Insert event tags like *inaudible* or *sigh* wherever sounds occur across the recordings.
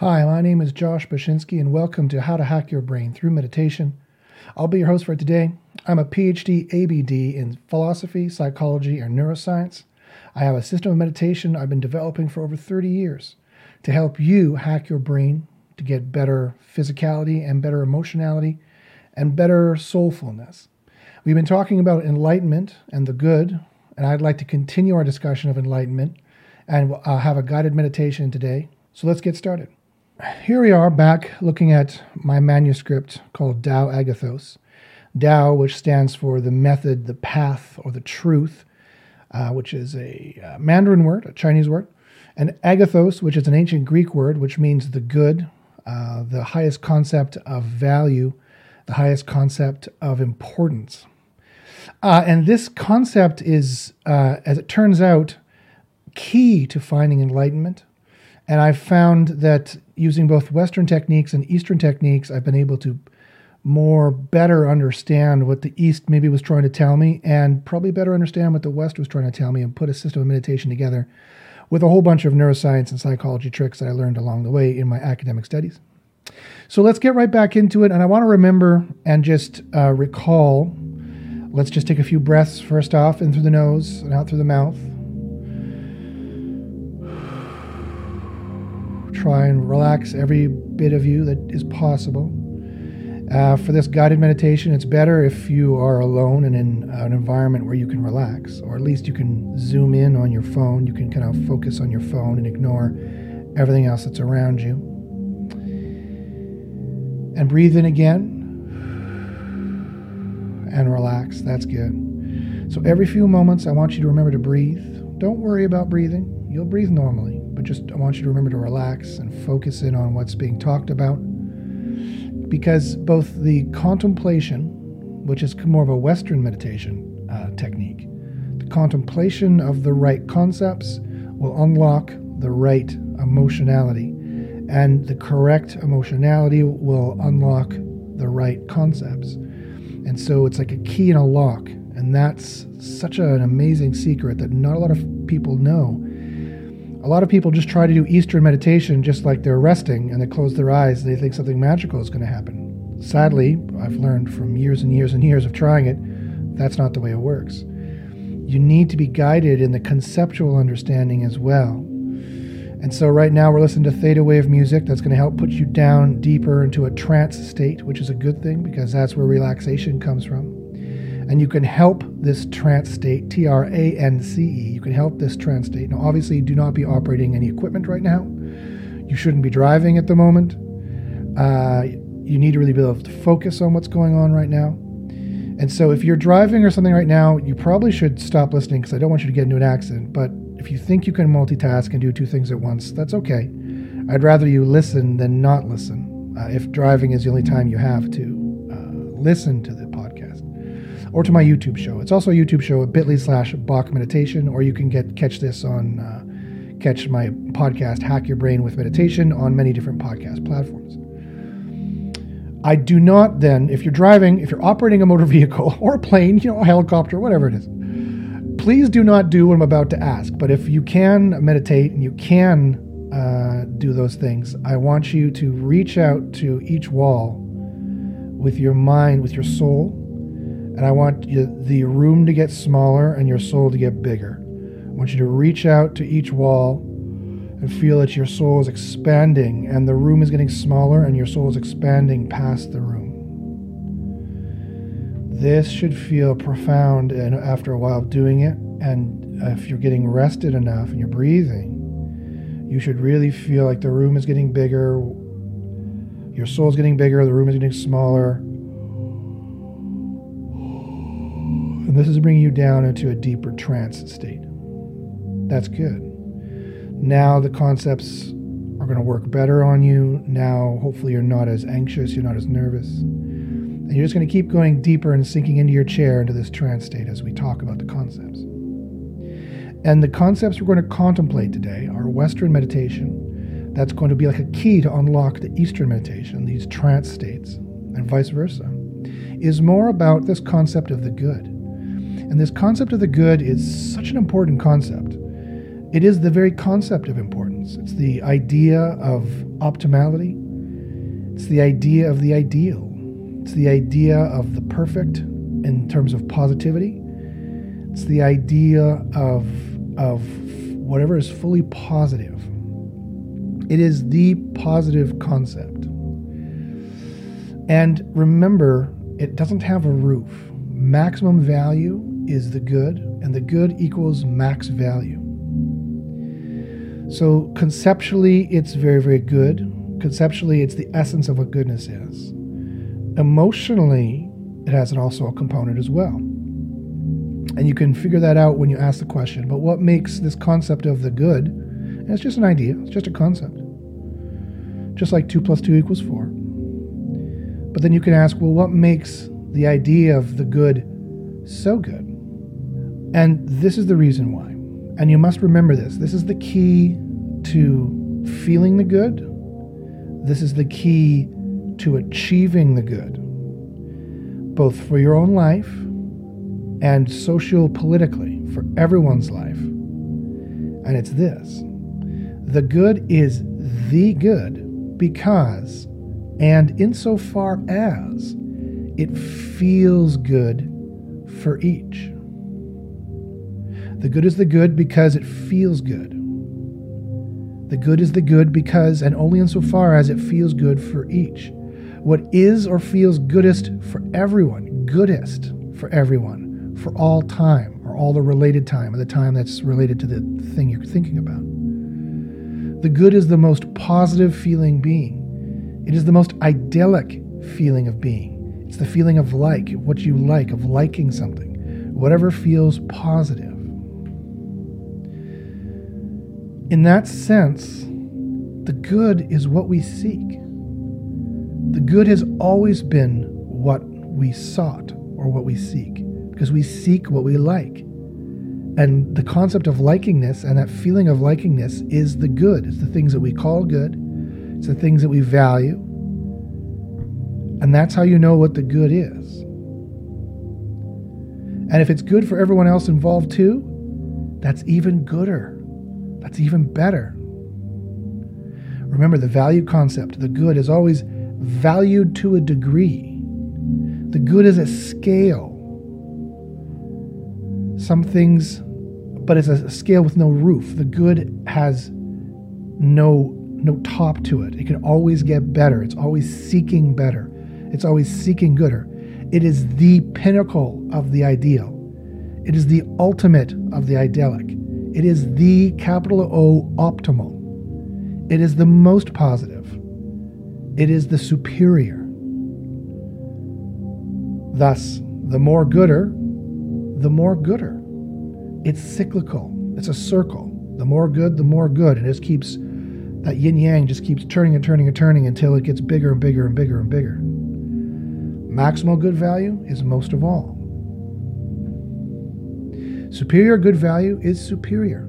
Hi, my name is Josh Bashinsky, and welcome to How to Hack Your Brain Through Meditation. I'll be your host for today. I'm a PhD ABD in philosophy, psychology, and neuroscience. I have a system of meditation I've been developing for over 30 years to help you hack your brain to get better physicality and better emotionality and better soulfulness. We've been talking about enlightenment and the good, and I'd like to continue our discussion of enlightenment and uh, have a guided meditation today. So let's get started. Here we are back looking at my manuscript called Tao Agathos. Tao, which stands for the method, the path, or the truth, uh, which is a uh, Mandarin word, a Chinese word, and agathos, which is an ancient Greek word, which means the good, uh, the highest concept of value, the highest concept of importance. Uh, and this concept is, uh, as it turns out, key to finding enlightenment. And I've found that using both Western techniques and Eastern techniques, I've been able to more better understand what the East maybe was trying to tell me, and probably better understand what the West was trying to tell me, and put a system of meditation together with a whole bunch of neuroscience and psychology tricks that I learned along the way in my academic studies. So let's get right back into it. And I want to remember and just uh, recall Let's just take a few breaths first off in through the nose and out through the mouth. Try and relax every bit of you that is possible. Uh, for this guided meditation, it's better if you are alone and in an environment where you can relax, or at least you can zoom in on your phone. You can kind of focus on your phone and ignore everything else that's around you. And breathe in again and relax. That's good. So every few moments, I want you to remember to breathe. Don't worry about breathing. You'll breathe normally, but just I want you to remember to relax and focus in on what's being talked about. Because both the contemplation, which is more of a Western meditation uh, technique, the contemplation of the right concepts will unlock the right emotionality, and the correct emotionality will unlock the right concepts. And so it's like a key in a lock. And that's such an amazing secret that not a lot of people know. A lot of people just try to do Eastern meditation just like they're resting and they close their eyes. And they think something magical is going to happen. Sadly, I've learned from years and years and years of trying it, that's not the way it works. You need to be guided in the conceptual understanding as well. And so, right now, we're listening to theta wave music that's going to help put you down deeper into a trance state, which is a good thing because that's where relaxation comes from. And you can help this trance state, T R A N C E, you can help this trance state. Now, obviously, do not be operating any equipment right now. You shouldn't be driving at the moment. Uh, you need to really be able to focus on what's going on right now. And so, if you're driving or something right now, you probably should stop listening because I don't want you to get into an accident. But if you think you can multitask and do two things at once, that's okay. I'd rather you listen than not listen. Uh, if driving is the only time you have to uh, listen to the podcast or to my YouTube show. It's also a YouTube show at bit.ly slash Bach Meditation, or you can get catch this on uh, catch my podcast Hack Your Brain with Meditation on many different podcast platforms. I do not then, if you're driving, if you're operating a motor *laughs* vehicle or a plane, you know, a helicopter, whatever it is, please do not do what I'm about to ask. But if you can meditate and you can uh, do those things, I want you to reach out to each wall with your mind, with your soul. And I want you, the room to get smaller and your soul to get bigger. I want you to reach out to each wall and feel that your soul is expanding and the room is getting smaller and your soul is expanding past the room. This should feel profound and after a while doing it. And if you're getting rested enough and you're breathing, you should really feel like the room is getting bigger, your soul's getting bigger, the room is getting smaller. And this is bringing you down into a deeper trance state. That's good. Now the concepts are going to work better on you. Now, hopefully, you're not as anxious, you're not as nervous. And you're just going to keep going deeper and sinking into your chair into this trance state as we talk about the concepts. And the concepts we're going to contemplate today are Western meditation. That's going to be like a key to unlock the Eastern meditation, these trance states, and vice versa, is more about this concept of the good. And this concept of the good is such an important concept. It is the very concept of importance. It's the idea of optimality. It's the idea of the ideal. It's the idea of the perfect in terms of positivity. It's the idea of, of whatever is fully positive. It is the positive concept. And remember, it doesn't have a roof. Maximum value is the good, and the good equals max value. So conceptually, it's very, very good. Conceptually, it's the essence of what goodness is. Emotionally, it has an also a component as well. And you can figure that out when you ask the question. But what makes this concept of the good? And it's just an idea, it's just a concept. Just like 2 plus 2 equals 4. But then you can ask, well, what makes the idea of the good so good? And this is the reason why. And you must remember this this is the key to feeling the good, this is the key to achieving the good, both for your own life and socio politically for everyone's life. And it's this the good is the good because, and insofar as, it feels good for each. The good is the good because it feels good. The good is the good because, and only insofar as it feels good for each. What is or feels goodest for everyone, goodest for everyone, for all time, or all the related time, or the time that's related to the thing you're thinking about. The good is the most positive feeling being. It is the most idyllic feeling of being. It's the feeling of like, what you like, of liking something, whatever feels positive. In that sense, the good is what we seek. The good has always been what we sought or what we seek, because we seek what we like. And the concept of likingness and that feeling of likingness is the good. It's the things that we call good, it's the things that we value. And that's how you know what the good is. And if it's good for everyone else involved too, that's even gooder. That's even better. Remember the value concept. The good is always valued to a degree. The good is a scale. Some things, but it's a scale with no roof. The good has no no top to it. It can always get better. It's always seeking better. It's always seeking gooder. It is the pinnacle of the ideal. It is the ultimate of the idyllic. It is the capital O optimal. It is the most positive. It is the superior. Thus, the more gooder, the more gooder. It's cyclical, it's a circle. The more good, the more good. And it just keeps, that yin yang just keeps turning and turning and turning until it gets bigger and bigger and bigger and bigger. Maximal good value is most of all. Superior good value is superior.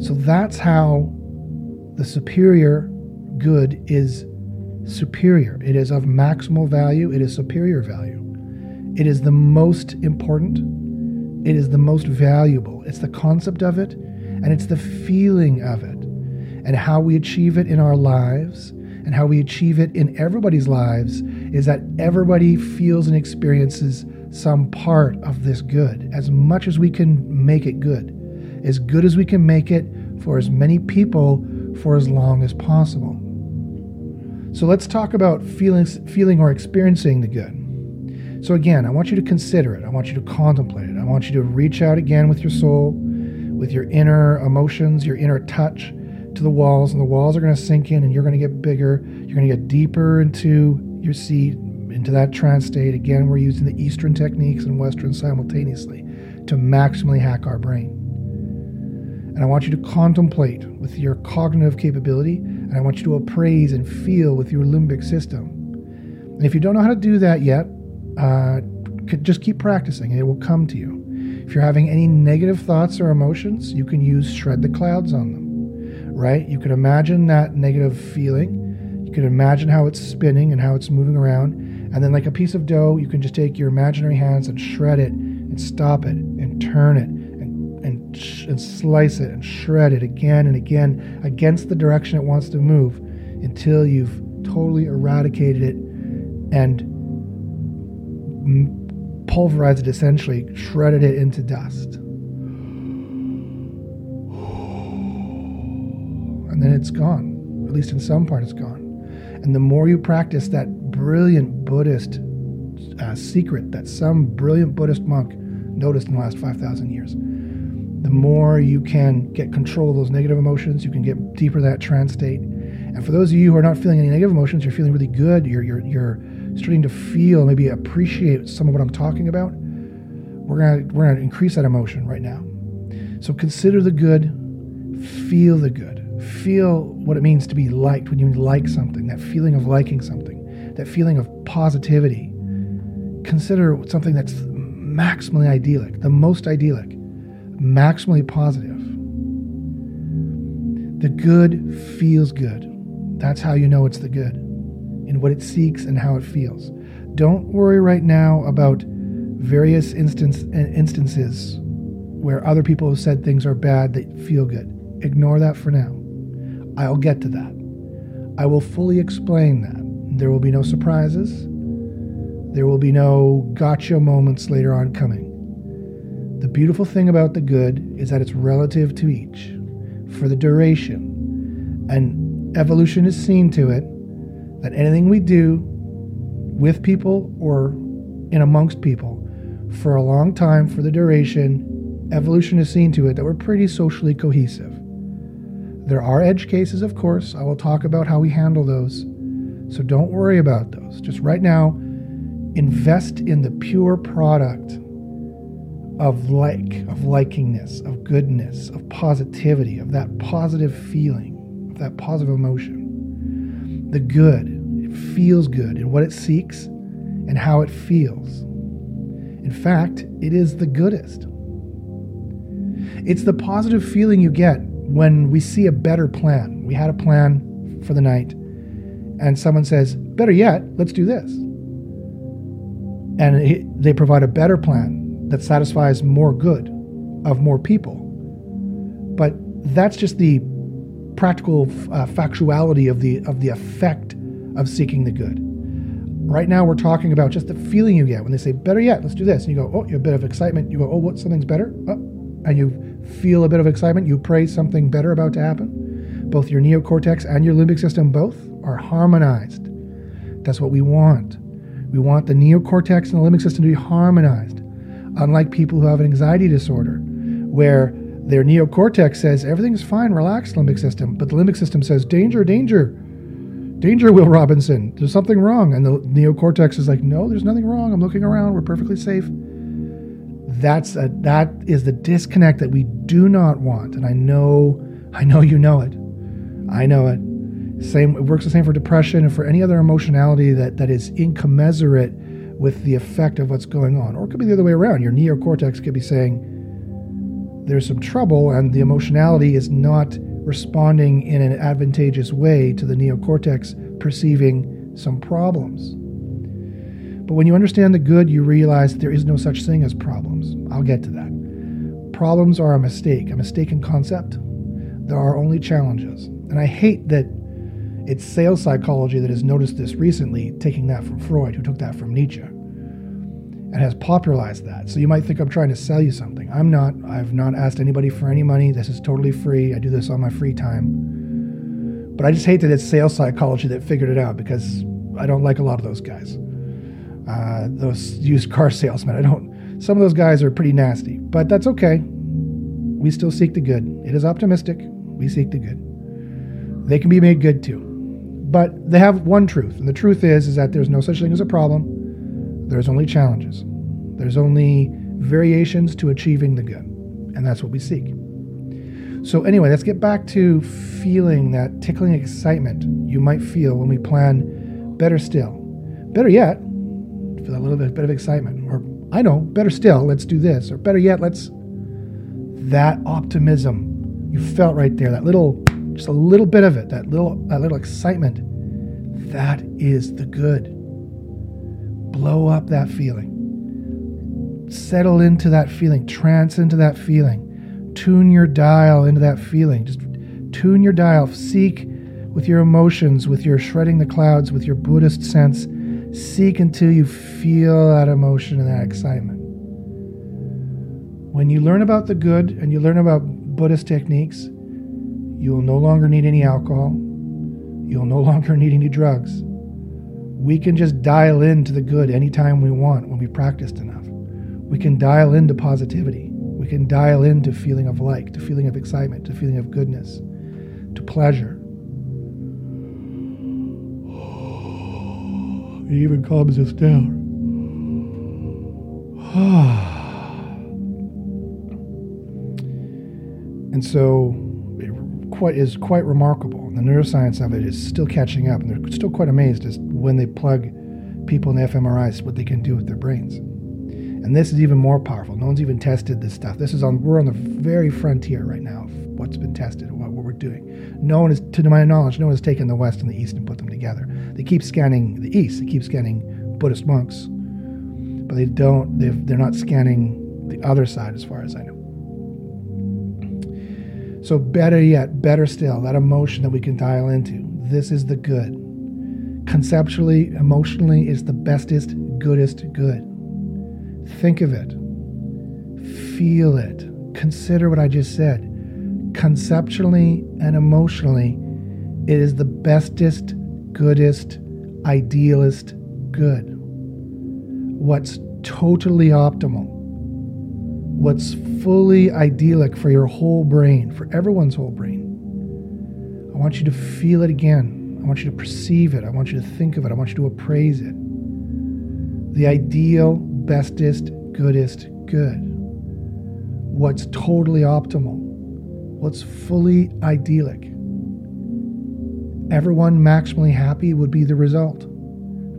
So that's how the superior good is superior. It is of maximal value, it is superior value. It is the most important, it is the most valuable. It's the concept of it, and it's the feeling of it, and how we achieve it in our lives, and how we achieve it in everybody's lives is that everybody feels and experiences some part of this good as much as we can make it good, as good as we can make it for as many people for as long as possible. So let's talk about feelings, feeling or experiencing the good. So again, I want you to consider it. I want you to contemplate it. I want you to reach out again with your soul, with your inner emotions, your inner touch to the walls, and the walls are going to sink in and you're going to get bigger. You're going to get deeper into your seat, into that trance state. Again, we're using the Eastern techniques and Western simultaneously to maximally hack our brain. And I want you to contemplate with your cognitive capability, and I want you to appraise and feel with your limbic system. And if you don't know how to do that yet, uh, could just keep practicing and it will come to you. If you're having any negative thoughts or emotions, you can use Shred the Clouds on them, right? You can imagine that negative feeling. You can imagine how it's spinning and how it's moving around. And then, like a piece of dough, you can just take your imaginary hands and shred it and stop it and turn it and, and, sh- and slice it and shred it again and again against the direction it wants to move until you've totally eradicated it and m- pulverized it essentially, shredded it into dust. And then it's gone. At least in some part, it's gone. And the more you practice that brilliant Buddhist uh, secret that some brilliant Buddhist monk noticed in the last 5,000 years. The more you can get control of those negative emotions, you can get deeper that trance state. And for those of you who are not feeling any negative emotions, you're feeling really good, you're, you're, you're starting to feel, maybe appreciate some of what I'm talking about, we're going we're gonna increase that emotion right now. So consider the good, feel the good. Feel what it means to be liked when you like something, that feeling of liking something, that feeling of positivity. Consider something that's maximally idyllic, the most idyllic, maximally positive. The good feels good. That's how you know it's the good, in what it seeks and how it feels. Don't worry right now about various instance, instances where other people have said things are bad that feel good. Ignore that for now. I'll get to that. I will fully explain that. There will be no surprises. There will be no gotcha moments later on coming. The beautiful thing about the good is that it's relative to each for the duration. And evolution has seen to it that anything we do with people or in amongst people for a long time, for the duration, evolution has seen to it that we're pretty socially cohesive. There are edge cases, of course. I will talk about how we handle those. So don't worry about those. Just right now, invest in the pure product of like, of likingness, of goodness, of positivity, of that positive feeling, of that positive emotion. The good, it feels good in what it seeks and how it feels. In fact, it is the goodest. It's the positive feeling you get when we see a better plan. We had a plan for the night, and someone says, Better yet, let's do this. And it, they provide a better plan that satisfies more good of more people. But that's just the practical uh, factuality of the of the effect of seeking the good. Right now, we're talking about just the feeling you get when they say, "Better yet, let's do this," and you go, "Oh, you a bit of excitement." You go, "Oh, what? Something's better," oh, and you feel a bit of excitement. You pray something better about to happen. Both your neocortex and your limbic system both are harmonized. That's what we want. We want the neocortex and the limbic system to be harmonized. Unlike people who have an anxiety disorder, where their neocortex says everything's fine, relax, limbic system, but the limbic system says danger, danger, danger, Will Robinson, there's something wrong. And the neocortex is like, no, there's nothing wrong. I'm looking around, we're perfectly safe. That's a, that is the disconnect that we do not want. And I know, I know you know it. I know it. Same, it works the same for depression and for any other emotionality that, that is incommensurate with the effect of what's going on. Or it could be the other way around. Your neocortex could be saying, there's some trouble, and the emotionality is not responding in an advantageous way to the neocortex perceiving some problems. But when you understand the good, you realize there is no such thing as problems. I'll get to that. Problems are a mistake, a mistaken concept. There are only challenges. And I hate that it's sales psychology that has noticed this recently, taking that from Freud, who took that from Nietzsche, and has popularized that. So you might think I'm trying to sell you something. I'm not. I've not asked anybody for any money. This is totally free. I do this on my free time. But I just hate that it's sales psychology that figured it out because I don't like a lot of those guys. Uh, those used car salesmen. I don't. Some of those guys are pretty nasty, but that's okay. We still seek the good. It is optimistic. We seek the good. They can be made good too. But they have one truth, and the truth is is that there's no such thing as a problem. There's only challenges. There's only variations to achieving the good. And that's what we seek. So anyway, let's get back to feeling that tickling excitement you might feel when we plan better still. Better yet, feel a little bit, bit of excitement. Or I know, better still, let's do this. Or better yet, let's that optimism you felt right there, that little just a little bit of it, that little that little excitement, that is the good. Blow up that feeling. Settle into that feeling, trance into that feeling. tune your dial into that feeling. Just tune your dial. Seek with your emotions, with your shredding the clouds, with your Buddhist sense. Seek until you feel that emotion and that excitement. When you learn about the good and you learn about Buddhist techniques, you will no longer need any alcohol. You'll no *laughs* longer need any drugs. We can just dial into the good anytime we want when we practiced enough. We can dial into positivity. We can dial into feeling of like, to feeling of excitement, to feeling of goodness, to pleasure. It even calms us down. *sighs* and so quite is quite remarkable. The neuroscience of it is still catching up, and they're still quite amazed as when they plug people in fMRIs what they can do with their brains. And this is even more powerful. No one's even tested this stuff. This is on we're on the very frontier right now of what's been tested and what, what we're doing. No one is, to my knowledge, no one has taken the West and the East and put them together. They keep scanning the East. They keep scanning Buddhist monks, but they don't. they they're not scanning the other side, as far as I know. So better yet, better still, that emotion that we can dial into. This is the good. Conceptually, emotionally, is the bestest, goodest good. Think of it. Feel it. Consider what I just said. Conceptually and emotionally, it is the bestest, goodest, idealist good. What's totally optimal. What's fully idyllic for your whole brain, for everyone's whole brain. I want you to feel it again. I want you to perceive it. I want you to think of it. I want you to appraise it. The ideal bestest, goodest good. What's totally optimal. What's fully idyllic. Everyone maximally happy would be the result.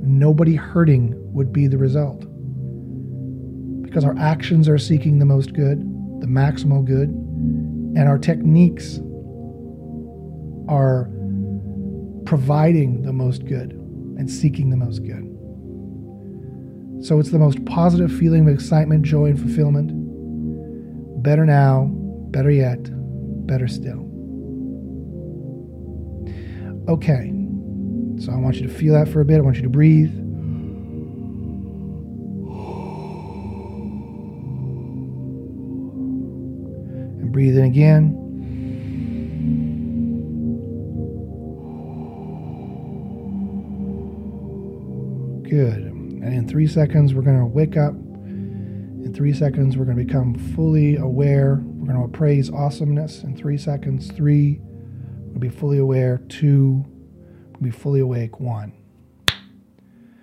Nobody hurting would be the result. Because our actions are seeking the most good, the maximal good, and our techniques are providing the most good and seeking the most good. So it's the most positive feeling of excitement, joy, and fulfillment. Better now, better yet, better still. Okay, so I want you to feel that for a bit. I want you to breathe. Breathe in again. Good. And in three seconds, we're going to wake up. In three seconds, we're going to become fully aware. We're going to appraise awesomeness. In three seconds, three, we'll be fully aware. Two, we'll be fully awake. One.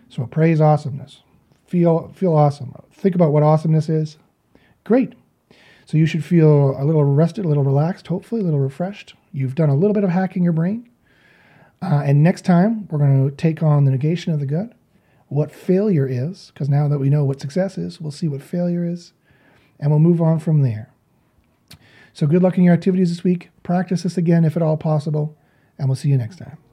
So appraise awesomeness. Feel feel awesome. Think about what awesomeness is. Great. So you should feel a little rested, a little relaxed, hopefully a little refreshed. You've done a little bit of hacking your brain. Uh, and next time, we're going to take on the negation of the good what failure is, because now that we know what success is, we'll see what failure is, and we'll move on from there. So, good luck in your activities this week. Practice this again if at all possible, and we'll see you next time.